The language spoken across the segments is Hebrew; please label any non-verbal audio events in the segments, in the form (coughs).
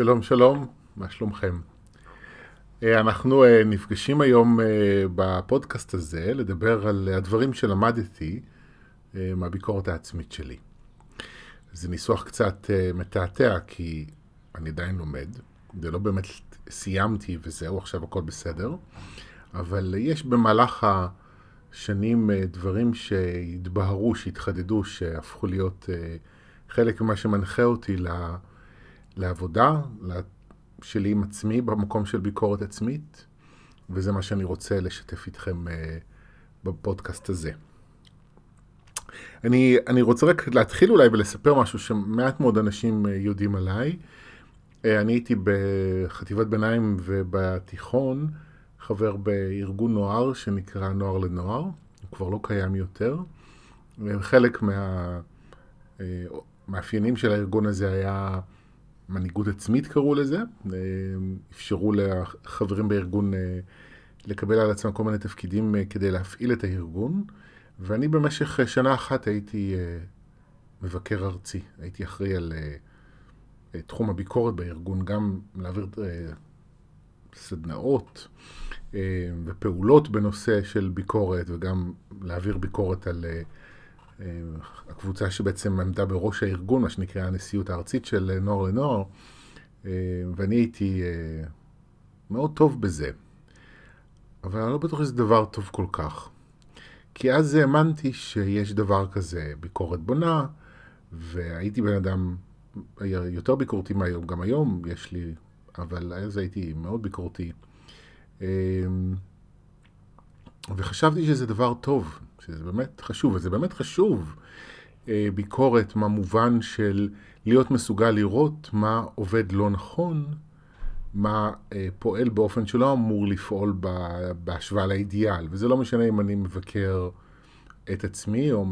שלום שלום, מה שלומכם? אה, אנחנו אה, נפגשים היום אה, בפודקאסט הזה לדבר על הדברים שלמדתי מהביקורת העצמית שלי. זה ניסוח קצת מתעתע כי אני עדיין לומד, זה לא באמת סיימתי וזהו, עכשיו הכל בסדר, אבל יש במהלך השנים דברים שהתבהרו, שהתחדדו, שהפכו להיות חלק ממה שמנחה אותי לעבודה שלי עם עצמי במקום של ביקורת עצמית, וזה מה שאני רוצה לשתף איתכם אה, בפודקאסט הזה. אני, אני רוצה רק להתחיל אולי ולספר משהו שמעט מאוד אנשים אה, יודעים עליי. אה, אני הייתי בחטיבת ביניים ובתיכון חבר בארגון נוער שנקרא נוער לנוער, הוא כבר לא קיים יותר. חלק מהמאפיינים של הארגון הזה היה מנהיגות עצמית קראו לזה, אה, אפשרו לחברים בארגון אה, לקבל על עצמם כל מיני תפקידים אה, כדי להפעיל את הארגון, ואני במשך שנה אחת הייתי מבקר ארצי, הייתי אחראי על תחום הביקורת בארגון, גם להעביר סדנאות ופעולות בנושא של ביקורת וגם להעביר ביקורת על הקבוצה שבעצם עמדה בראש הארגון, מה שנקרא הנשיאות הארצית של נוער לנוער, אה, ואני הייתי אה, מאוד טוב בזה. אבל אני לא בטוח שזה דבר טוב כל כך. כי אז האמנתי שיש דבר כזה ביקורת בונה, והייתי בן אדם יותר ביקורתי מהיום, גם היום יש לי, אבל אז הייתי מאוד ביקורתי. וחשבתי שזה דבר טוב, שזה באמת חשוב, וזה באמת חשוב אה, ביקורת במובן של להיות מסוגל לראות מה עובד לא נכון, מה אה, פועל באופן שלא אמור לפעול בהשוואה לאידיאל, וזה לא משנה אם אני מבקר את עצמי, או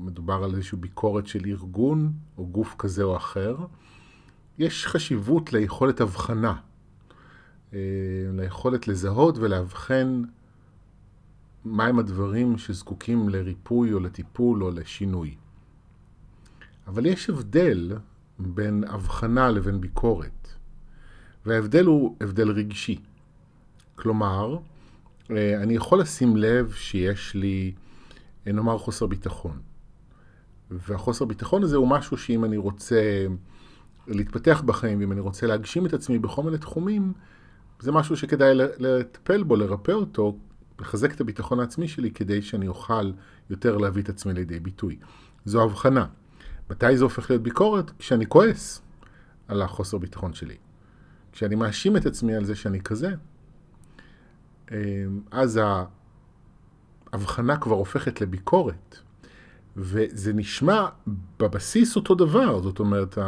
מדובר על איזושהי ביקורת של ארגון, או גוף כזה או אחר. יש חשיבות ליכולת הבחנה, אה, ליכולת לזהות ולאבחן מהם הדברים שזקוקים לריפוי או לטיפול או לשינוי. אבל יש הבדל בין הבחנה לבין ביקורת, וההבדל הוא הבדל רגשי. כלומר, אה, אני יכול לשים לב שיש לי, אה, נאמר, חוסר ביטחון. והחוסר ביטחון הזה הוא משהו שאם אני רוצה להתפתח בחיים, ואם אני רוצה להגשים את עצמי בכל מיני תחומים, זה משהו שכדאי לטפל בו, לרפא אותו, לחזק את הביטחון העצמי שלי כדי שאני אוכל יותר להביא את עצמי לידי ביטוי. זו הבחנה. מתי זה הופך להיות ביקורת? כשאני כועס על החוסר ביטחון שלי. כשאני מאשים את עצמי על זה שאני כזה, אמ, אז ההבחנה כבר הופכת לביקורת. וזה נשמע בבסיס אותו דבר, זאת אומרת,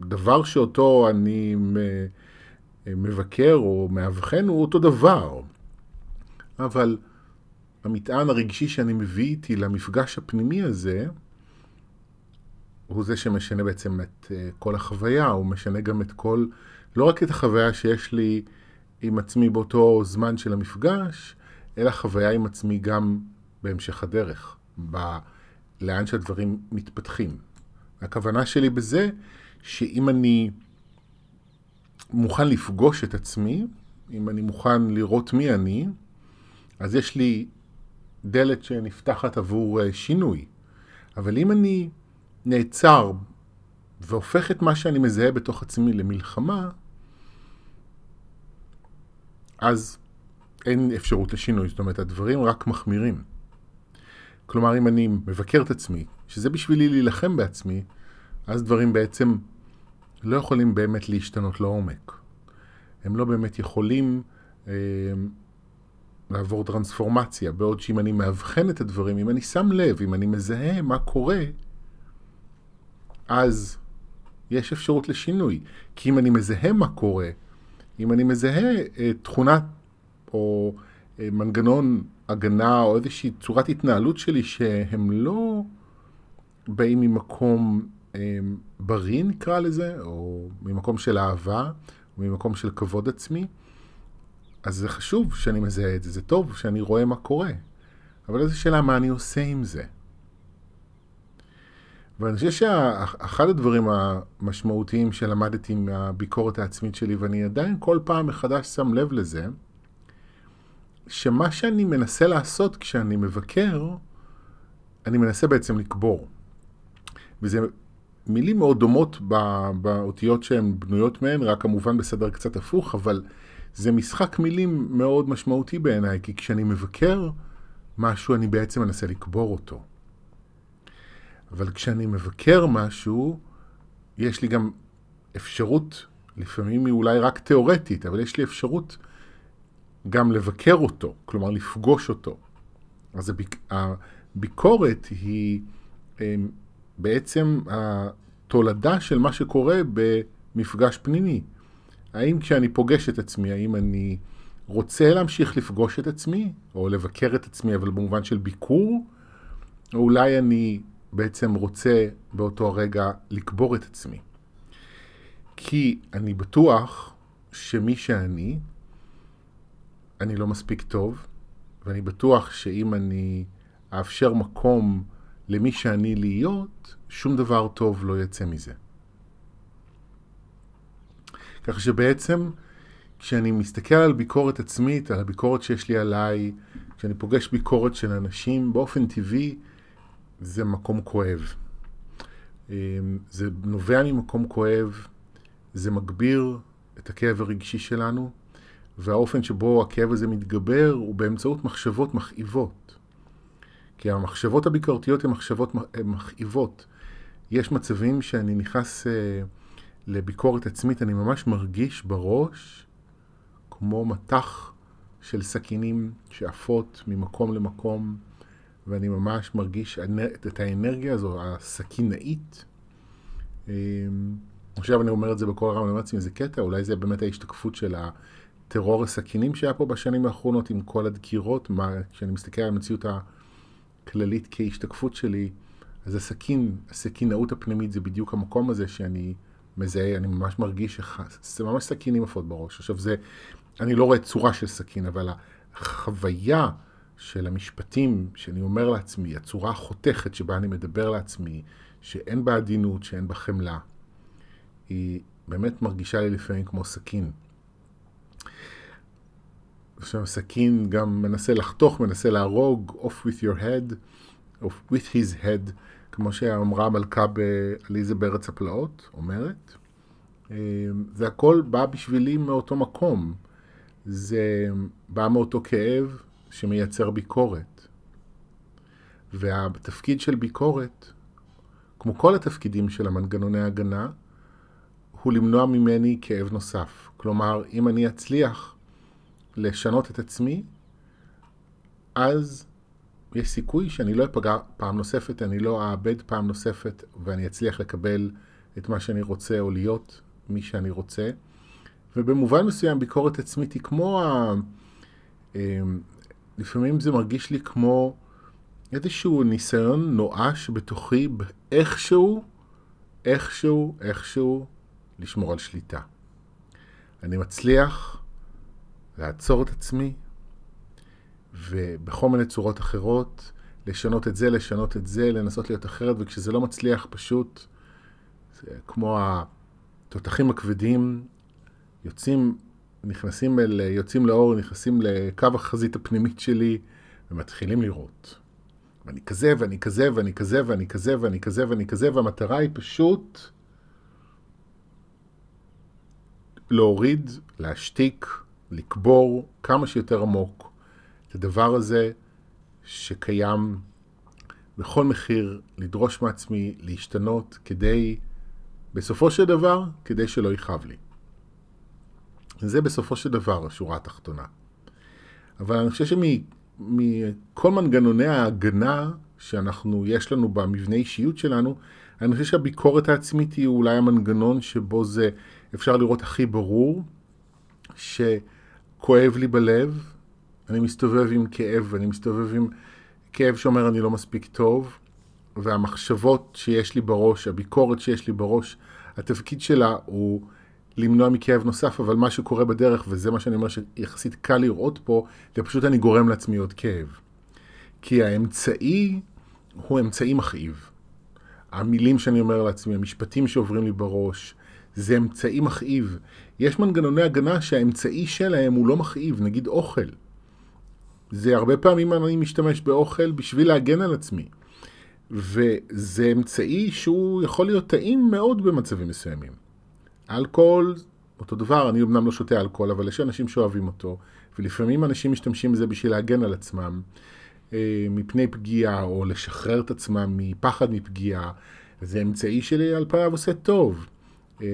הדבר שאותו אני מבקר או מאבחן הוא אותו דבר. אבל המטען הרגשי שאני מביא איתי למפגש הפנימי הזה, הוא זה שמשנה בעצם את אה, כל החוויה, הוא משנה גם את כל, לא רק את החוויה שיש לי עם עצמי באותו זמן של המפגש, אלא חוויה עם עצמי גם בהמשך הדרך, ב... לאן שהדברים מתפתחים. הכוונה שלי בזה, שאם אני מוכן לפגוש את עצמי, אם אני מוכן לראות מי אני, אז יש לי דלת שנפתחת עבור אה, שינוי. אבל אם אני נעצר והופך את מה שאני מזהה בתוך עצמי למלחמה, אז אין אפשרות לשינוי. זאת אומרת, הדברים רק מחמירים. כלומר, אם אני מבקר את עצמי, שזה בשבילי להילחם בעצמי, אז דברים בעצם לא יכולים באמת להשתנות לעומק. הם לא באמת יכולים אה, לעבור טרנספורמציה, בעוד שאם אני מאבחן את הדברים, אם אני שם לב, אם אני מזהה מה קורה, אז יש אפשרות לשינוי. כי אם אני מזהה מה קורה, אם אני מזהה אה, תכונת או אה, מנגנון הגנה או איזושהי צורת התנהלות שלי שהם לא באים ממקום אה, בריא נקרא לזה, או ממקום של אהבה, או ממקום של כבוד עצמי, אז זה חשוב שאני מזהה את זה, זה טוב שאני רואה מה קורה. אבל איזו שאלה מה אני עושה עם זה. ואני חושב שאחד הדברים המשמעותיים שלמדתי מהביקורת העצמית שלי, ואני עדיין כל פעם מחדש שם לב לזה, שמה שאני מנסה לעשות כשאני מבקר, אני מנסה בעצם לקבור. וזה מילים מאוד דומות באותיות שהן בנויות מהן, רק כמובן בסדר קצת הפוך, אבל זה משחק מילים מאוד משמעותי בעיניי, כי כשאני מבקר משהו, אני בעצם מנסה לקבור אותו. אבל כשאני מבקר משהו, יש לי גם אפשרות, לפעמים היא אולי רק תיאורטית, אבל יש לי אפשרות גם לבקר אותו, כלומר לפגוש אותו. אז הביק... הביקורת היא אמ, בעצם התולדה של מה שקורה במפגש פנימי. האם כשאני פוגש את עצמי, האם אני רוצה להמשיך לפגוש את עצמי, או לבקר את עצמי, אבל במובן של ביקור, או אולי אני בעצם רוצה באותו הרגע לקבור את עצמי. כי אני בטוח שמי שאני, אני לא מספיק טוב, ואני בטוח שאם אני אאפשר מקום למי שאני להיות, שום דבר טוב לא יצא מזה. כך שבעצם כשאני מסתכל על ביקורת עצמית, על הביקורת שיש לי עליי, כשאני פוגש ביקורת של אנשים, באופן טבעי זה מקום כואב. אמ, זה נובע ממקום כואב, זה מגביר את הכאב הרגשי שלנו, והאופן שבו הכאב הזה מתגבר הוא באמצעות מחשבות מכאיבות. כי המחשבות הביקורתיות הן מחשבות מכאיבות. יש מצבים שאני נכנס uh, לביקורת עצמית, אני ממש מרגיש בראש כמו מטח של סכינים שעפות ממקום למקום, ואני ממש מרגיש את האנרגיה הזו, הסכינאית. אמ, עכשיו אני אומר את זה בכל רם, אני אומר לעצמי, זה קטע, אולי זה באמת ההשתקפות של הטרור הסכינים שהיה פה בשנים האחרונות עם כל הדקירות, מה, כשאני מסתכל על המציאות הכללית כהשתקפות שלי, אז הסכין, הסכינאות הפנימית זה בדיוק המקום הזה שאני מזהה, אני ממש מרגיש שזה ממש סכינים עפות בראש. עכשיו זה, אני לא רואה צורה של סכין, אבל החוויה של המשפטים שאני אומר לעצמי, הצורה החותכת שבה אני מדבר לעצמי, שאין בה עדינות, שאין בה חמלה, היא באמת מרגישה לי לפעמים כמו סכין. עכשיו סכין גם מנסה לחתוך, מנסה להרוג, off with your head, off with his head, כמו שאמרה המלכה בעליזה בארץ הפלאות, אומרת. זה הכל בא בשבילי מאותו מקום. זה בא מאותו כאב שמייצר ביקורת. והתפקיד של ביקורת, כמו כל התפקידים של המנגנוני הגנה, הוא למנוע ממני כאב נוסף. כלומר, אם אני אצליח לשנות את עצמי, אז יש סיכוי שאני לא אפגע פעם נוספת, אני לא אאבד פעם נוספת, ואני אצליח לקבל את מה שאני רוצה או להיות מי שאני רוצה. ובמובן מסוים ביקורת עצמית היא כמו ה... אמ, לפעמים זה מרגיש לי כמו איזשהו ניסיון נואש בתוכי איכשהו, איכשהו, איכשהו לשמור על שליטה. אני מצליח לעצור את עצמי, ובכל מיני צורות אחרות, לשנות את זה, לשנות את זה, לנסות להיות אחרת, וכשזה לא מצליח, פשוט, זה כמו התותחים הכבדים, יוצאים, נכנסים אל, יוצאים לאור, נכנסים לקו החזית הפנימית שלי, ומתחילים לראות. ואני כזה, ואני כזה, ואני כזה, ואני כזה, ואני כזה, ואני כזה, והמטרה היא פשוט להוריד, להשתיק, לקבור כמה שיותר עמוק הדבר הזה שקיים בכל מחיר, לדרוש מעצמי להשתנות כדי, בסופו של דבר, כדי שלא יכאב לי. זה בסופו של דבר השורה התחתונה. אבל אני חושב שמכל מנגנוני ההגנה שאנחנו, יש לנו במבנה אישיות שלנו, אני חושב שהביקורת העצמית היא אולי המנגנון שבו זה אפשר לראות הכי ברור, שכואב לי בלב, אני מסתובב עם כאב, אני מסתובב עם כאב שאומר אני לא מספיק טוב, והמחשבות שיש לי בראש, הביקורת שיש לי בראש, התפקיד שלה הוא למנוע מכאב נוסף, אבל מה שקורה בדרך, וזה מה שאני אומר שיחסית קל לראות פה, זה פשוט אני גורם לעצמי עוד כאב. כי האמצעי הוא אמצעי מכאיב. המילים שאני אומר לעצמי, המשפטים שעוברים לי בראש, זה אמצעי מכאיב. יש מנגנוני הגנה שהאמצעי שלהם הוא לא מכאיב, נגיד אוכל. זה הרבה פעמים אני משתמש באוכל בשביל להגן על עצמי. וזה אמצעי שהוא יכול להיות טעים מאוד במצבים מסוימים. אלכוהול, אותו דבר, אני אמנם לא שותה אלכוהול, אבל יש אנשים שאוהבים אותו, ולפעמים אנשים משתמשים בזה בשביל להגן על עצמם אה, מפני פגיעה, או לשחרר את עצמם מפחד מפגיעה. זה אמצעי שלי על פניו עושה טוב. אה,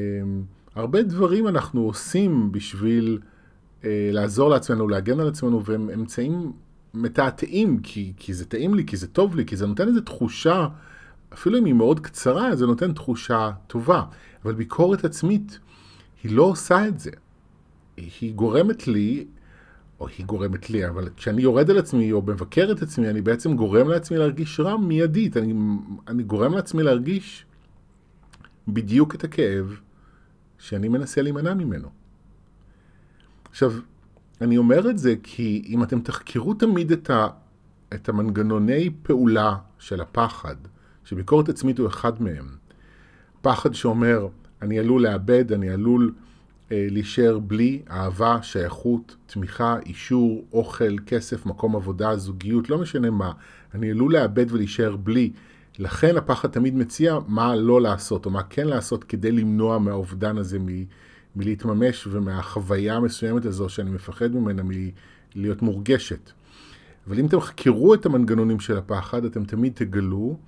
הרבה דברים אנחנו עושים בשביל לעזור לעצמנו, להגן על עצמנו, והם אמצעים מתעתעים, כי, כי זה טעים לי, כי זה טוב לי, כי זה נותן איזו תחושה, אפילו אם היא מאוד קצרה, זה נותן תחושה טובה. אבל ביקורת עצמית, היא לא עושה את זה. היא גורמת לי, או היא גורמת לי, אבל כשאני יורד על עצמי או מבקר את עצמי, אני בעצם גורם לעצמי להרגיש רע מיידית. אני, אני גורם לעצמי להרגיש בדיוק את הכאב שאני מנסה להימנע ממנו. עכשיו, אני אומר את זה כי אם אתם תחקרו תמיד את, ה, את המנגנוני פעולה של הפחד, שביקורת עצמית הוא אחד מהם, פחד שאומר, אני עלול לאבד, אני עלול אה, להישאר בלי אהבה, שייכות, תמיכה, אישור, אוכל, כסף, מקום עבודה, זוגיות, לא משנה מה, אני עלול לאבד ולהישאר בלי. לכן הפחד תמיד מציע מה לא לעשות, או מה כן לעשות כדי למנוע מהאובדן הזה. מלהתממש ומהחוויה המסוימת הזו שאני מפחד ממנה מלהיות מורגשת. אבל אם אתם תחקרו את המנגנונים של הפחד, אתם תמיד תגלו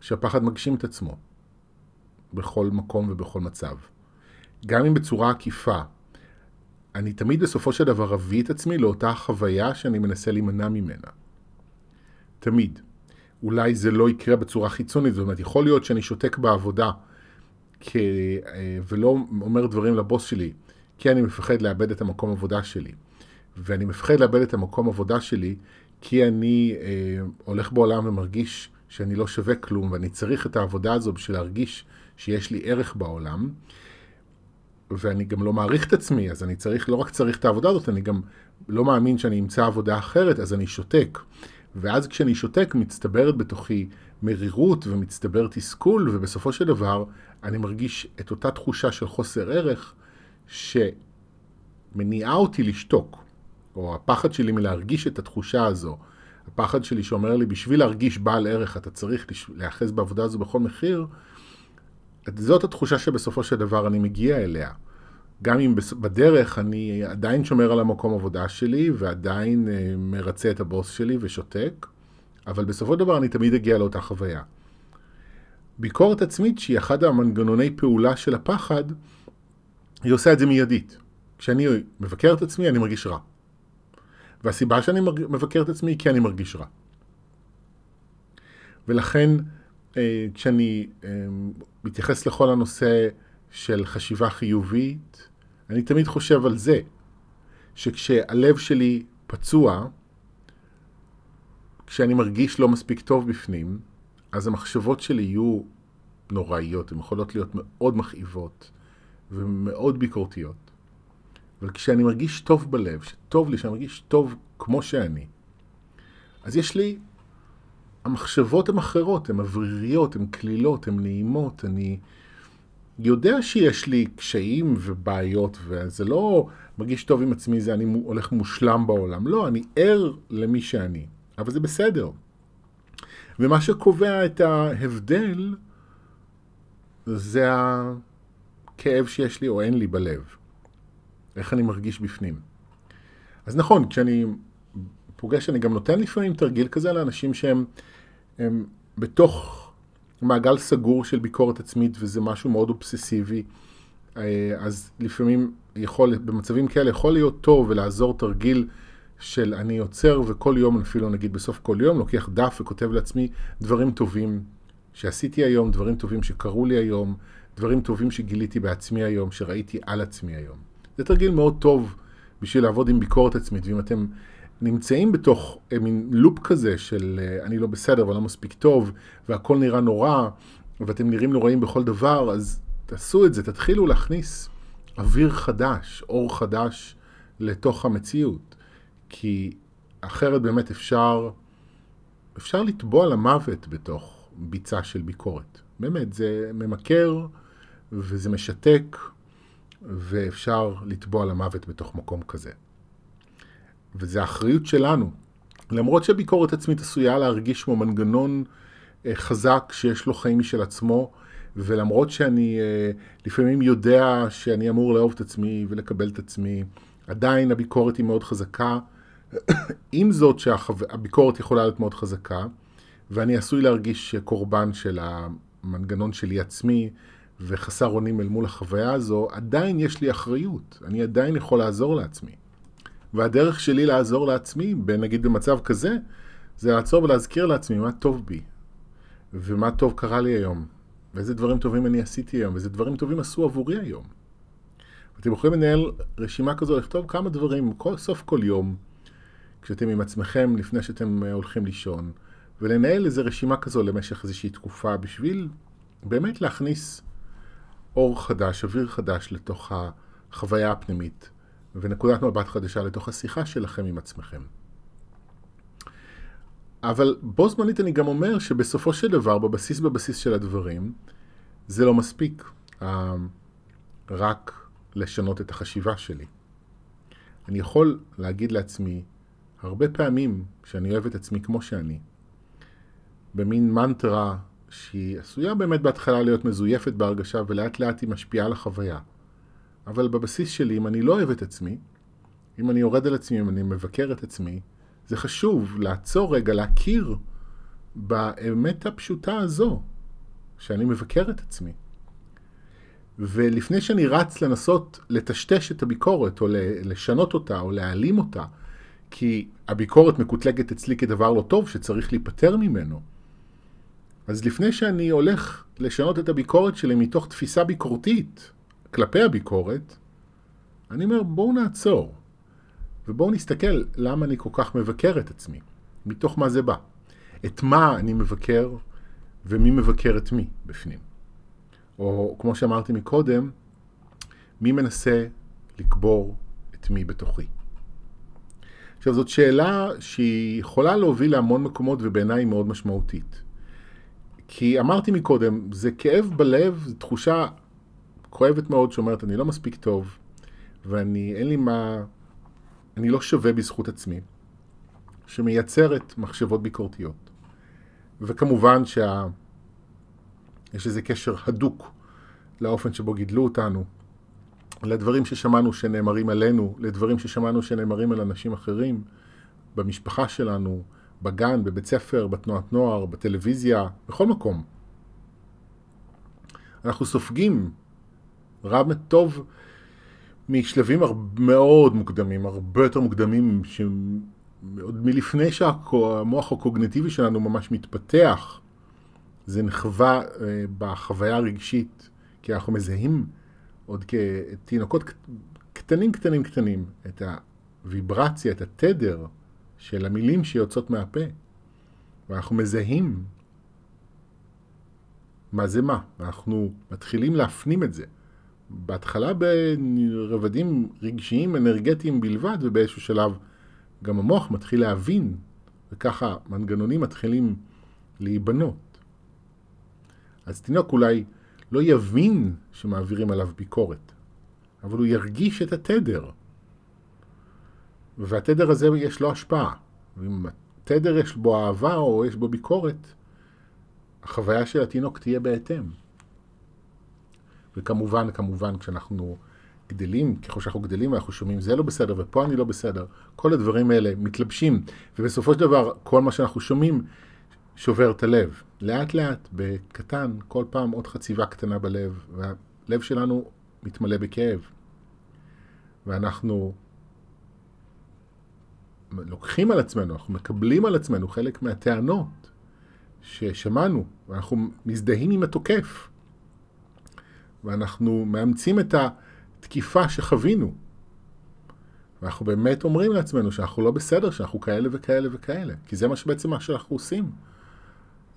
שהפחד מגשים את עצמו בכל מקום ובכל מצב. גם אם בצורה עקיפה. אני תמיד בסופו של דבר אביא את עצמי לאותה חוויה שאני מנסה להימנע ממנה. תמיד. אולי זה לא יקרה בצורה חיצונית, זאת אומרת, יכול להיות שאני שותק בעבודה כ... אה, ולא אומר דברים לבוס שלי, כי אני מפחד לאבד את המקום עבודה שלי. ואני מפחד לאבד את המקום עבודה שלי כי אני אה, הולך בעולם ומרגיש שאני לא שווה כלום ואני צריך את העבודה הזו בשביל להרגיש שיש לי ערך בעולם. ואני גם לא מעריך את עצמי, אז אני צריך, לא רק צריך את העבודה הזאת, אני גם לא מאמין שאני אמצא עבודה אחרת, אז אני שותק. ואז כשאני שותק מצטברת בתוכי מרירות ומצטבר תסכול, ובסופו של דבר אני מרגיש את אותה תחושה של חוסר ערך שמניעה אותי לשתוק, או הפחד שלי מלהרגיש את התחושה הזו, הפחד שלי שאומר לי, בשביל להרגיש בעל ערך אתה צריך להיאחז בעבודה הזו בכל מחיר, זאת התחושה שבסופו של דבר אני מגיע אליה. גם אם בדרך אני עדיין שומר על המקום עבודה שלי ועדיין אה, מרצה את הבוס שלי ושותק, אבל בסופו של דבר אני תמיד אגיע לאותה חוויה. ביקורת עצמית, שהיא אחד המנגנוני פעולה של הפחד, היא עושה את זה מיידית. כשאני מבקר את עצמי, אני מרגיש רע. והסיבה שאני מבקר את עצמי היא כי אני מרגיש רע. ולכן, אה, כשאני אה, מתייחס לכל הנושא של חשיבה חיובית, אני תמיד חושב על זה, שכשהלב שלי פצוע, כשאני מרגיש לא מספיק טוב בפנים, אז המחשבות שלי יהיו נוראיות, הן יכולות להיות מאוד מכאיבות ומאוד ביקורתיות. אבל כשאני מרגיש טוב בלב, שטוב לי, שאני מרגיש טוב כמו שאני, אז יש לי, המחשבות הן אחרות, הן אווריריות, הן קלילות, הן נעימות, אני יודע שיש לי קשיים ובעיות, וזה לא מרגיש טוב עם עצמי, זה אני הולך מושלם בעולם. לא, אני ער למי שאני. אבל זה בסדר. ומה שקובע את ההבדל זה הכאב שיש לי או אין לי בלב. איך אני מרגיש בפנים. אז נכון, כשאני פוגש, אני גם נותן לפעמים תרגיל כזה לאנשים שהם הם בתוך מעגל סגור של ביקורת עצמית וזה משהו מאוד אובססיבי. אה, אז לפעמים יכול, במצבים כאלה יכול להיות טוב ולעזור תרגיל של אני עוצר וכל יום, אפילו נגיד בסוף כל יום, לוקח דף וכותב לעצמי דברים טובים שעשיתי היום, דברים טובים שקרו לי היום, דברים טובים שגיליתי בעצמי היום, שראיתי על עצמי היום. זה תרגיל מאוד טוב בשביל לעבוד עם ביקורת עצמית, ואם אתם נמצאים בתוך אה, מין לופ כזה של אה, אני לא בסדר ולא מספיק טוב, והכל נראה נורא, ואתם נראים נוראים בכל דבר, אז תעשו את זה, תתחילו להכניס אוויר חדש, אור חדש לתוך המציאות. כי אחרת באמת אפשר, אפשר לטבוע למוות בתוך ביצה של ביקורת. באמת, זה ממכר וזה משתק, ואפשר לטבוע למוות בתוך מקום כזה. וזה האחריות שלנו. למרות שביקורת עצמית עשויה להרגיש כמו מנגנון אה, חזק שיש לו חיים משל עצמו, ולמרות שאני אה, לפעמים יודע שאני אמור לאהוב את עצמי ולקבל את עצמי, עדיין הביקורת היא מאוד חזקה. (coughs) עם זאת שהביקורת יכולה להיות מאוד חזקה, ואני עשוי להרגיש קורבן של המנגנון שלי עצמי וחסר אונים אל מול החוויה הזו, עדיין יש לי אחריות. אני עדיין יכול לעזור לעצמי. והדרך שלי לעזור לעצמי, נגיד במצב כזה, זה לעצור ולהזכיר לעצמי מה טוב בי, ומה טוב קרה לי היום, ואיזה דברים טובים אני עשיתי היום, ואיזה דברים טובים עשו עבורי היום. אתם יכולים לנהל רשימה כזו, לכתוב כמה דברים, כל, סוף כל יום, כשאתם עם עצמכם, לפני שאתם אה, הולכים לישון, ולנהל איזו רשימה כזו למשך איזושהי תקופה, בשביל באמת להכניס אור חדש, אוויר חדש לתוך החוויה הפנימית, ונקודת מבט חדשה לתוך השיחה שלכם עם עצמכם. אבל בו זמנית אני גם אומר שבסופו של דבר, בבסיס בבסיס של הדברים, זה לא מספיק. רק לשנות את החשיבה שלי. אני יכול להגיד לעצמי הרבה פעמים שאני אוהב את עצמי כמו שאני, במין מנטרה שהיא עשויה באמת בהתחלה להיות מזויפת בהרגשה ולאט לאט היא משפיעה על החוויה. אבל בבסיס שלי, אם אני לא אוהב את עצמי, אם אני יורד על עצמי, אם אני מבקר את עצמי, זה חשוב לעצור רגע, להכיר באמת הפשוטה הזו, שאני מבקר את עצמי. ולפני שאני רץ לנסות לטשטש את הביקורת, או לשנות אותה, או להעלים אותה, כי הביקורת מקוטלגת אצלי כדבר לא טוב שצריך להיפטר ממנו, אז לפני שאני הולך לשנות את הביקורת שלי מתוך תפיסה ביקורתית כלפי הביקורת, אני אומר בואו נעצור ובואו נסתכל למה אני כל כך מבקר את עצמי, מתוך מה זה בא. את מה אני מבקר ומי מבקר את מי בפנים. או כמו שאמרתי מקודם, מי מנסה לקבור את מי בתוכי. עכשיו זאת שאלה שהיא יכולה להוביל להמון מקומות ובעיניי היא מאוד משמעותית. כי אמרתי מקודם, זה כאב בלב, זו תחושה כואבת מאוד שאומרת, אני לא מספיק טוב, ואני, אין לי מה, אני לא שווה בזכות עצמי, שמייצרת מחשבות ביקורתיות. וכמובן שה... איזה קשר הדוק לאופן שבו גידלו אותנו, לדברים ששמענו שנאמרים עלינו, לדברים ששמענו שנאמרים על אנשים אחרים, במשפחה שלנו, בגן, בבית ספר, בתנועת נוער, בטלוויזיה, בכל מקום. אנחנו סופגים רע טוב משלבים מאוד מוקדמים, הרבה יותר מוקדמים, שעוד מלפני שהמוח הקוגנטיבי שלנו ממש מתפתח, זה נחווה אה, בחוויה הרגשית, כי אנחנו מזהים עוד כתינוקות קטנים קטנים קטנים את הוויברציה, את התדר של המילים שיוצאות מהפה. ואנחנו מזהים מה זה מה, ואנחנו מתחילים להפנים את זה. בהתחלה ברבדים רגשיים, אנרגטיים בלבד, ובאיזשהו שלב גם המוח מתחיל להבין, וככה מנגנונים מתחילים להיבנות. אז תינוק אולי לא יבין שמעבירים עליו ביקורת, אבל הוא ירגיש את התדר. והתדר הזה יש לו השפעה. ואם התדר יש בו אהבה או יש בו ביקורת, החוויה של התינוק תהיה בהתאם. וכמובן, כמובן, כשאנחנו גדלים, ככל שאנחנו גדלים אנחנו שומעים זה לא בסדר ופה אני לא בסדר, כל הדברים האלה מתלבשים, ובסופו של דבר כל מה שאנחנו שומעים שובר את הלב. לאט לאט, בקטן, כל פעם עוד חציבה קטנה בלב, והלב שלנו מתמלא בכאב. ואנחנו לוקחים על עצמנו, אנחנו מקבלים על עצמנו חלק מהטענות ששמענו, ואנחנו מזדהים עם התוקף, ואנחנו מאמצים את התקיפה שחווינו. ואנחנו באמת אומרים לעצמנו שאנחנו לא בסדר, שאנחנו כאלה וכאלה וכאלה, כי זה מה שבעצם מה שאנחנו עושים.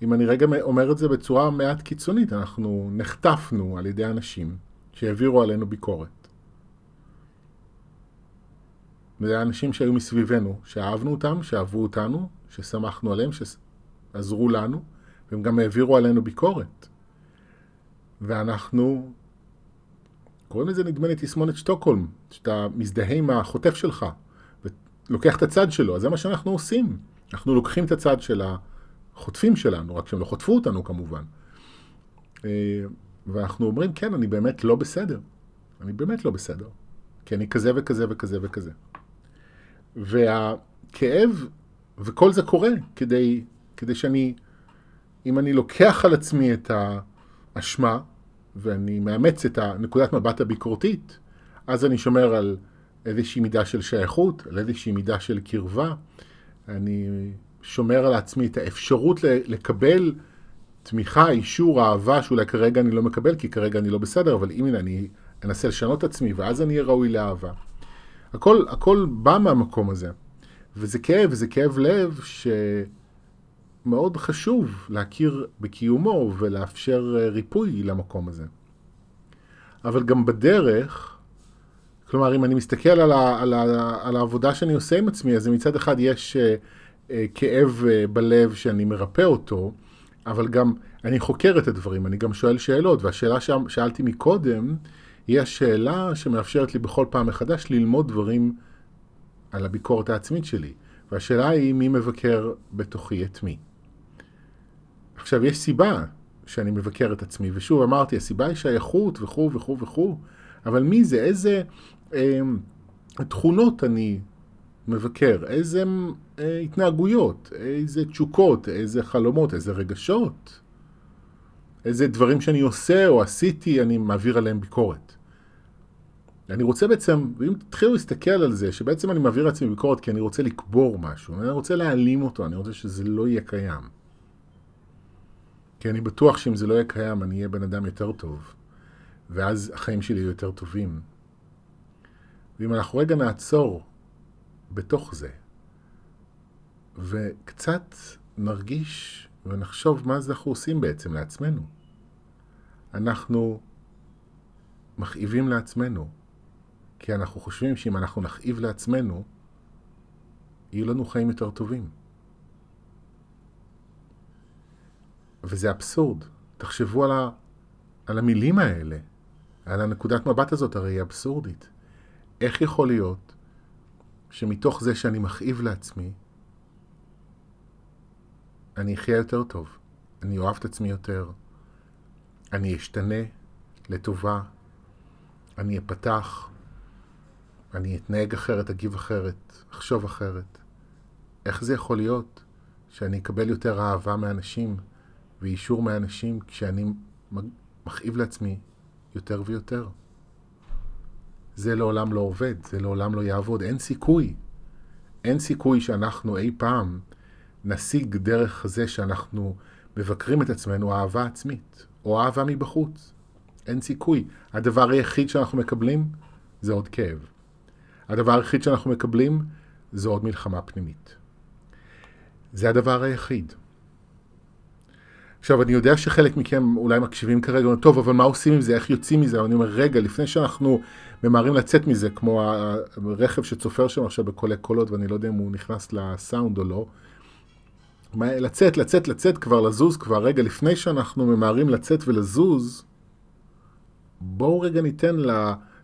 אם אני רגע אומר את זה בצורה מעט קיצונית, אנחנו נחטפנו על ידי אנשים שהעבירו עלינו ביקורת. וזה אנשים שהיו מסביבנו, שאהבנו אותם, שאהבו אותנו, ששמחנו עליהם, שעזרו לנו, והם גם העבירו עלינו ביקורת. ואנחנו, קוראים לזה נדמה לי תסמונת שטוקהולם, שאתה מזדהה עם החוטף שלך, ולוקח את הצד שלו, אז זה מה שאנחנו עושים. אנחנו לוקחים את הצד של החוטפים שלנו, רק שהם לא חוטפו אותנו כמובן. אה, ואנחנו אומרים, כן, אני באמת לא בסדר. אני באמת לא בסדר. כי אני כזה וכזה וכזה וכזה. והכאב, וכל זה קורה כדי, כדי שאני, אם אני לוקח על עצמי את האשמה, ואני מאמץ את הנקודת מבט הביקורתית, אז אני שומר על איזושהי מידה של שייכות, על איזושהי מידה של קרבה. אני שומר על עצמי את האפשרות לקבל תמיכה, אישור, אהבה, שאולי כרגע אני לא מקבל, כי כרגע אני לא בסדר, אבל אם אני אנסה לשנות את עצמי, ואז אני אהיה ראוי לאהבה. הכל, הכל בא מהמקום הזה. וזה כאב, וזה כאב לב שמאוד חשוב להכיר בקיומו ולאפשר אה, ריפוי למקום הזה. אבל גם בדרך, כלומר, אם אני מסתכל על, ה, על, ה, על העבודה שאני עושה עם עצמי, אז מצד אחד יש uh, uh, כאב uh, בלב שאני מרפא אותו, אבל גם אני חוקר את הדברים, אני גם שואל שאלות, והשאלה ששאלתי מקודם, היא השאלה שמאפשרת לי בכל פעם מחדש ללמוד דברים על הביקורת העצמית שלי. והשאלה היא מי מבקר בתוכי את מי. עכשיו, יש סיבה שאני מבקר את עצמי, ושוב אמרתי, הסיבה היא שייכות וכו' וכו' וכו', אבל מי זה? איזה אה, תכונות אני מבקר? איזה אה, התנהגויות? איזה תשוקות? איזה חלומות? איזה רגשות? איזה דברים שאני עושה או עשיתי, אני מעביר עליהם ביקורת. אני רוצה בעצם, ואם תתחילו להסתכל על זה, שבעצם אני מעביר לעצמי ביקורת כי אני רוצה לקבור משהו, אני רוצה להעלים אותו, אני רוצה שזה לא יהיה קיים. כי אני בטוח שאם זה לא יהיה קיים, אני אהיה בן אדם יותר טוב, ואז החיים שלי יהיו יותר טובים. ואם אנחנו רגע נעצור בתוך זה, וקצת נרגיש ונחשוב מה זה אנחנו עושים בעצם לעצמנו. אנחנו מכאיבים לעצמנו, כי אנחנו חושבים שאם אנחנו נכאיב לעצמנו, יהיו לנו חיים יותר טובים. וזה אבסורד. תחשבו על, ה, על המילים האלה, על הנקודת מבט הזאת, הרי היא אבסורדית. איך יכול להיות שמתוך זה שאני מכאיב לעצמי, אני אחיה יותר טוב, אני אוהב את עצמי יותר, אני אשתנה לטובה, אני אפתח, אני אתנהג אחרת, אגיב אחרת, אחשוב אחרת. איך זה יכול להיות שאני אקבל יותר אהבה מאנשים ואישור מאנשים כשאני מכאיב לעצמי יותר ויותר? זה לעולם לא עובד, זה לעולם לא יעבוד, אין סיכוי. אין סיכוי שאנחנו אי פעם נשיג דרך זה שאנחנו מבקרים את עצמנו אהבה עצמית, או אהבה מבחוץ. אין סיכוי. הדבר היחיד שאנחנו מקבלים זה עוד כאב. הדבר היחיד שאנחנו מקבלים זה עוד מלחמה פנימית. זה הדבר היחיד. עכשיו, אני יודע שחלק מכם אולי מקשיבים כרגע, טוב, אבל מה עושים עם זה? איך יוצאים מזה? אני אומר, רגע, לפני שאנחנו ממהרים לצאת מזה, כמו הרכב שצופר שם עכשיו בקולי קולות, ואני לא יודע אם הוא נכנס לסאונד או לא, לצאת, לצאת, לצאת, כבר לזוז כבר. רגע, לפני שאנחנו ממהרים לצאת ולזוז, בואו רגע ניתן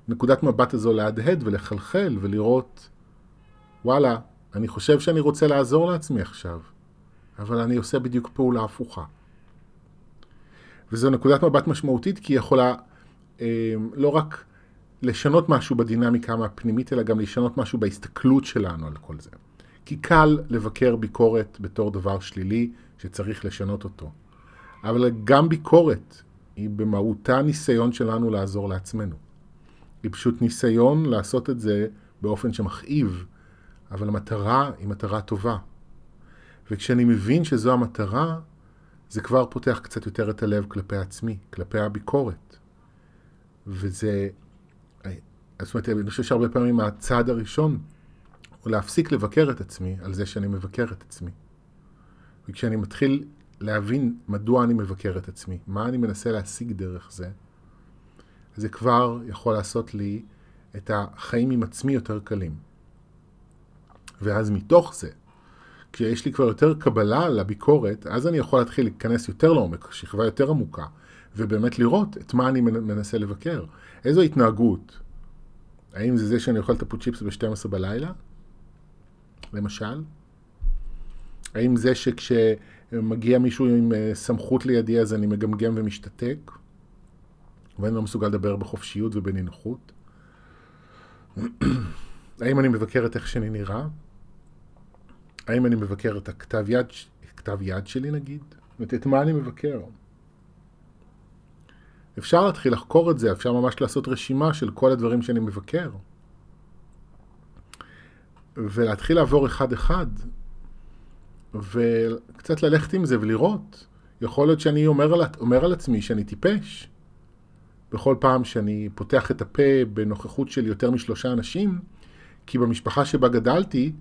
לנקודת מבט הזו להדהד ולחלחל ולראות, וואלה, אני חושב שאני רוצה לעזור לעצמי עכשיו, אבל אני עושה בדיוק פעולה הפוכה. וזו נקודת מבט משמעותית כי היא יכולה אה, לא רק לשנות משהו בדינמיקה הפנימית, אלא גם לשנות משהו בהסתכלות שלנו על כל זה. כי קל לבקר ביקורת בתור דבר שלילי שצריך לשנות אותו. אבל גם ביקורת היא במהותה ניסיון שלנו לעזור לעצמנו. היא פשוט ניסיון לעשות את זה באופן שמכאיב, אבל המטרה היא מטרה טובה. וכשאני מבין שזו המטרה, זה כבר פותח קצת יותר את הלב כלפי עצמי, כלפי הביקורת. וזה, זאת אומרת, אני חושב שהרבה פעמים הצעד הראשון הוא להפסיק לבקר את עצמי על זה שאני מבקר את עצמי. וכשאני מתחיל להבין מדוע אני מבקר את עצמי, מה אני מנסה להשיג דרך זה, זה כבר יכול לעשות לי את החיים עם עצמי יותר קלים. ואז מתוך זה, כשיש לי כבר יותר קבלה לביקורת, אז אני יכול להתחיל להיכנס יותר לעומק, שכבה יותר עמוקה, ובאמת לראות את מה אני מנסה לבקר. איזו התנהגות? האם זה זה שאני אוכל את הפוצ'יפס ב-12 בלילה? למשל? האם זה שכשמגיע מישהו עם אה, סמכות לידי אז אני מגמגם ומשתתק? ואני לא מסוגל לדבר בחופשיות ובנינוחות? (clears throat) האם אני מבקר את איך שאני נראה? האם אני מבקר את הכתב יד, כתב יד שלי נגיד? את מה אני מבקר? אפשר להתחיל לחקור את זה, אפשר ממש לעשות רשימה של כל הדברים שאני מבקר. ולהתחיל לעבור אחד-אחד, וקצת ללכת עם זה ולראות. יכול להיות שאני אומר על, אומר על עצמי שאני טיפש. בכל פעם שאני פותח את הפה בנוכחות של יותר משלושה אנשים, כי במשפחה שבה גדלתי,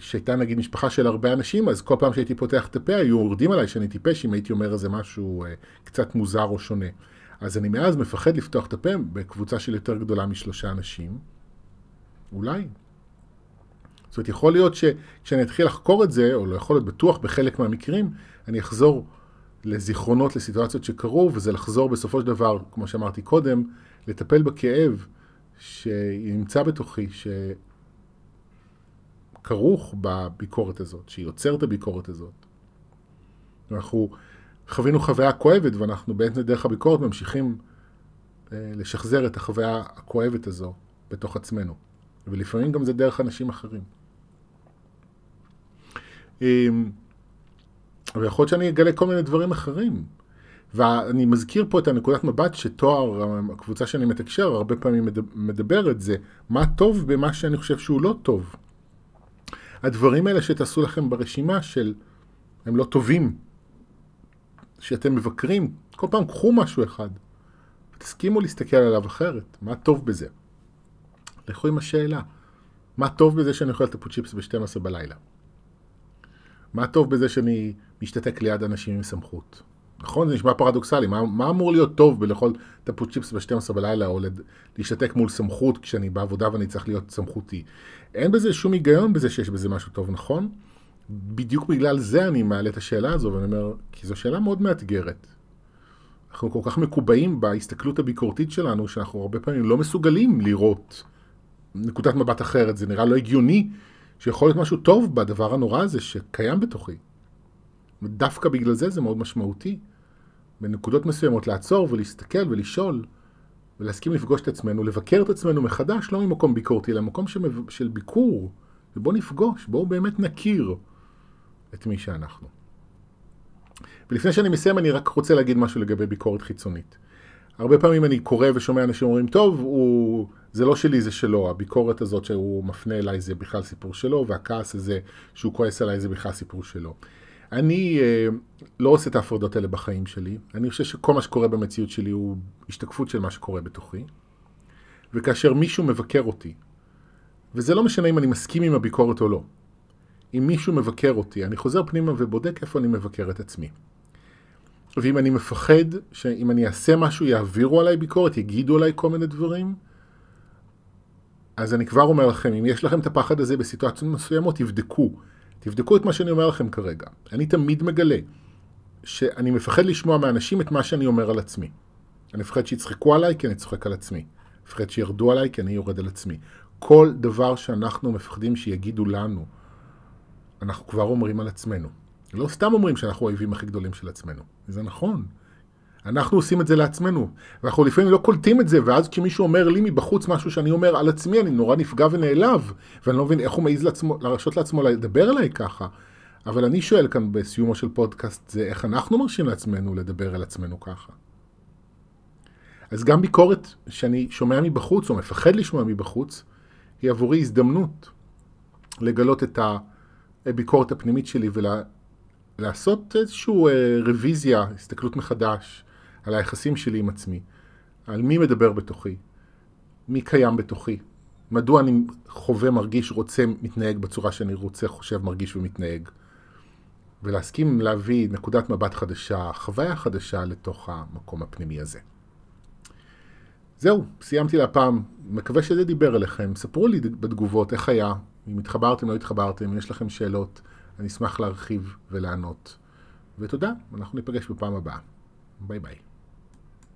שהייתה נגיד משפחה של הרבה אנשים, אז כל פעם שהייתי פותח את הפה היו יורדים עליי שאני טיפש אם הייתי אומר איזה משהו אה, קצת מוזר או שונה. אז אני מאז מפחד לפתוח את הפה בקבוצה של יותר גדולה משלושה אנשים. אולי. זאת אומרת, יכול להיות שכשאני אתחיל לחקור את זה, או לא יכול להיות בטוח בחלק מהמקרים, אני אחזור לזיכרונות, לסיטואציות שקרו, וזה לחזור בסופו של דבר, כמו שאמרתי קודם, לטפל בכאב שנמצא בתוכי, שכרוך בביקורת הזאת, שיוצר את הביקורת הזאת. אנחנו חווינו חוויה כואבת, ואנחנו בעצם דרך הביקורת ממשיכים אה, לשחזר את החוויה הכואבת הזו בתוך עצמנו. ולפעמים גם זה דרך אנשים אחרים. אמ, ויכול להיות שאני אגלה כל מיני דברים אחרים. ואני מזכיר פה את הנקודת מבט שתואר, הקבוצה שאני מתקשר, הרבה פעמים מדברת, זה מה טוב במה שאני חושב שהוא לא טוב. הדברים האלה שתעשו לכם ברשימה של הם לא טובים, שאתם מבקרים, כל פעם קחו משהו אחד, ותסכימו להסתכל עליו אחרת, מה טוב בזה? לכו עם השאלה, מה טוב בזה שאני אוכל את הפוצ'יפס ב-12 בלילה? מה טוב בזה שאני משתתק ליד אנשים עם סמכות? נכון? זה נשמע פרדוקסלי. מה, מה אמור להיות טוב בלאכול טפות צ'יפס ב-12 בלילה, או. להשתתק מול סמכות כשאני בעבודה ואני צריך להיות סמכותי? אין בזה שום היגיון בזה שיש בזה משהו טוב, נכון? בדיוק בגלל זה אני מעלה את השאלה הזו, ואני אומר, כי זו שאלה מאוד מאתגרת. אנחנו כל כך מקובעים בהסתכלות הביקורתית שלנו, שאנחנו הרבה פעמים לא מסוגלים לראות נקודת מבט אחרת. זה נראה לא הגיוני שיכול להיות משהו טוב בדבר הנורא הזה שקיים בתוכי. ודווקא בגלל זה זה מאוד משמעותי. בנקודות מסוימות לעצור ולהסתכל ולשאול ולהסכים לפגוש את עצמנו, לבקר את עצמנו מחדש, לא ממקום ביקורתי, אלא ממקום של ביקור. ובואו נפגוש, בואו באמת נכיר את מי שאנחנו. ולפני שאני מסיים, אני רק רוצה להגיד משהו לגבי ביקורת חיצונית. הרבה פעמים אני קורא ושומע אנשים אומרים, טוב, הוא... זה לא שלי, זה שלו. הביקורת הזאת שהוא מפנה אליי זה בכלל סיפור שלו, והכעס הזה שהוא כועס עליי זה בכלל סיפור שלו. אני אה, לא עושה את ההפרדות האלה בחיים שלי. אני חושב שכל מה שקורה במציאות שלי הוא השתקפות של מה שקורה בתוכי. וכאשר מישהו מבקר אותי, וזה לא משנה אם אני מסכים עם הביקורת או לא, אם מישהו מבקר אותי, אני חוזר פנימה ובודק איפה אני מבקר את עצמי. ואם אני מפחד שאם אני אעשה משהו יעבירו עליי ביקורת, יגידו עליי כל מיני דברים, אז אני כבר אומר לכם, אם יש לכם את הפחד הזה בסיטואציות מסוימות, תבדקו. תבדקו את מה שאני אומר לכם כרגע. אני תמיד מגלה שאני מפחד לשמוע מאנשים את מה שאני אומר על עצמי. אני מפחד שיצחקו עליי כי אני צוחק על עצמי. מפחד שירדו עליי כי אני יורד על עצמי. כל דבר שאנחנו מפחדים שיגידו לנו, אנחנו כבר אומרים על עצמנו. לא סתם אומרים שאנחנו האויבים הכי גדולים של עצמנו. זה נכון. אנחנו עושים את זה לעצמנו. ואנחנו לפעמים לא קולטים את זה, ואז כשמישהו אומר לי מבחוץ משהו שאני אומר על עצמי, אני נורא נפגע ונעלב, ואני לא מבין איך הוא מעז לעצמו, להרשות לעצמו לדבר אליי ככה. אבל אני שואל כאן בסיומו של פודקאסט, זה איך אנחנו מרשים לעצמנו לדבר על עצמנו ככה. אז גם ביקורת שאני שומע מבחוץ, או מפחד לשמוע מבחוץ, היא עבורי הזדמנות לגלות את הביקורת הפנימית שלי ולעשות איזושהי אה, רוויזיה, הסתכלות מחדש על היחסים שלי עם עצמי, על מי מדבר בתוכי, מי קיים בתוכי, מדוע אני חווה, מרגיש, רוצה, מתנהג בצורה שאני רוצה, חושב, מרגיש ומתנהג. ולהסכים להביא נקודת מבט חדשה, חוויה חדשה לתוך המקום הפנימי הזה. זהו, סיימתי להפעם. מקווה שזה דיבר אליכם. ספרו לי בתגובות איך היה, אם התחברתם, לא התחברתם, אם יש לכם שאלות, אני אשמח להרחיב ולענות. ותודה, אנחנו ניפגש בפעם הבאה. ביי ביי.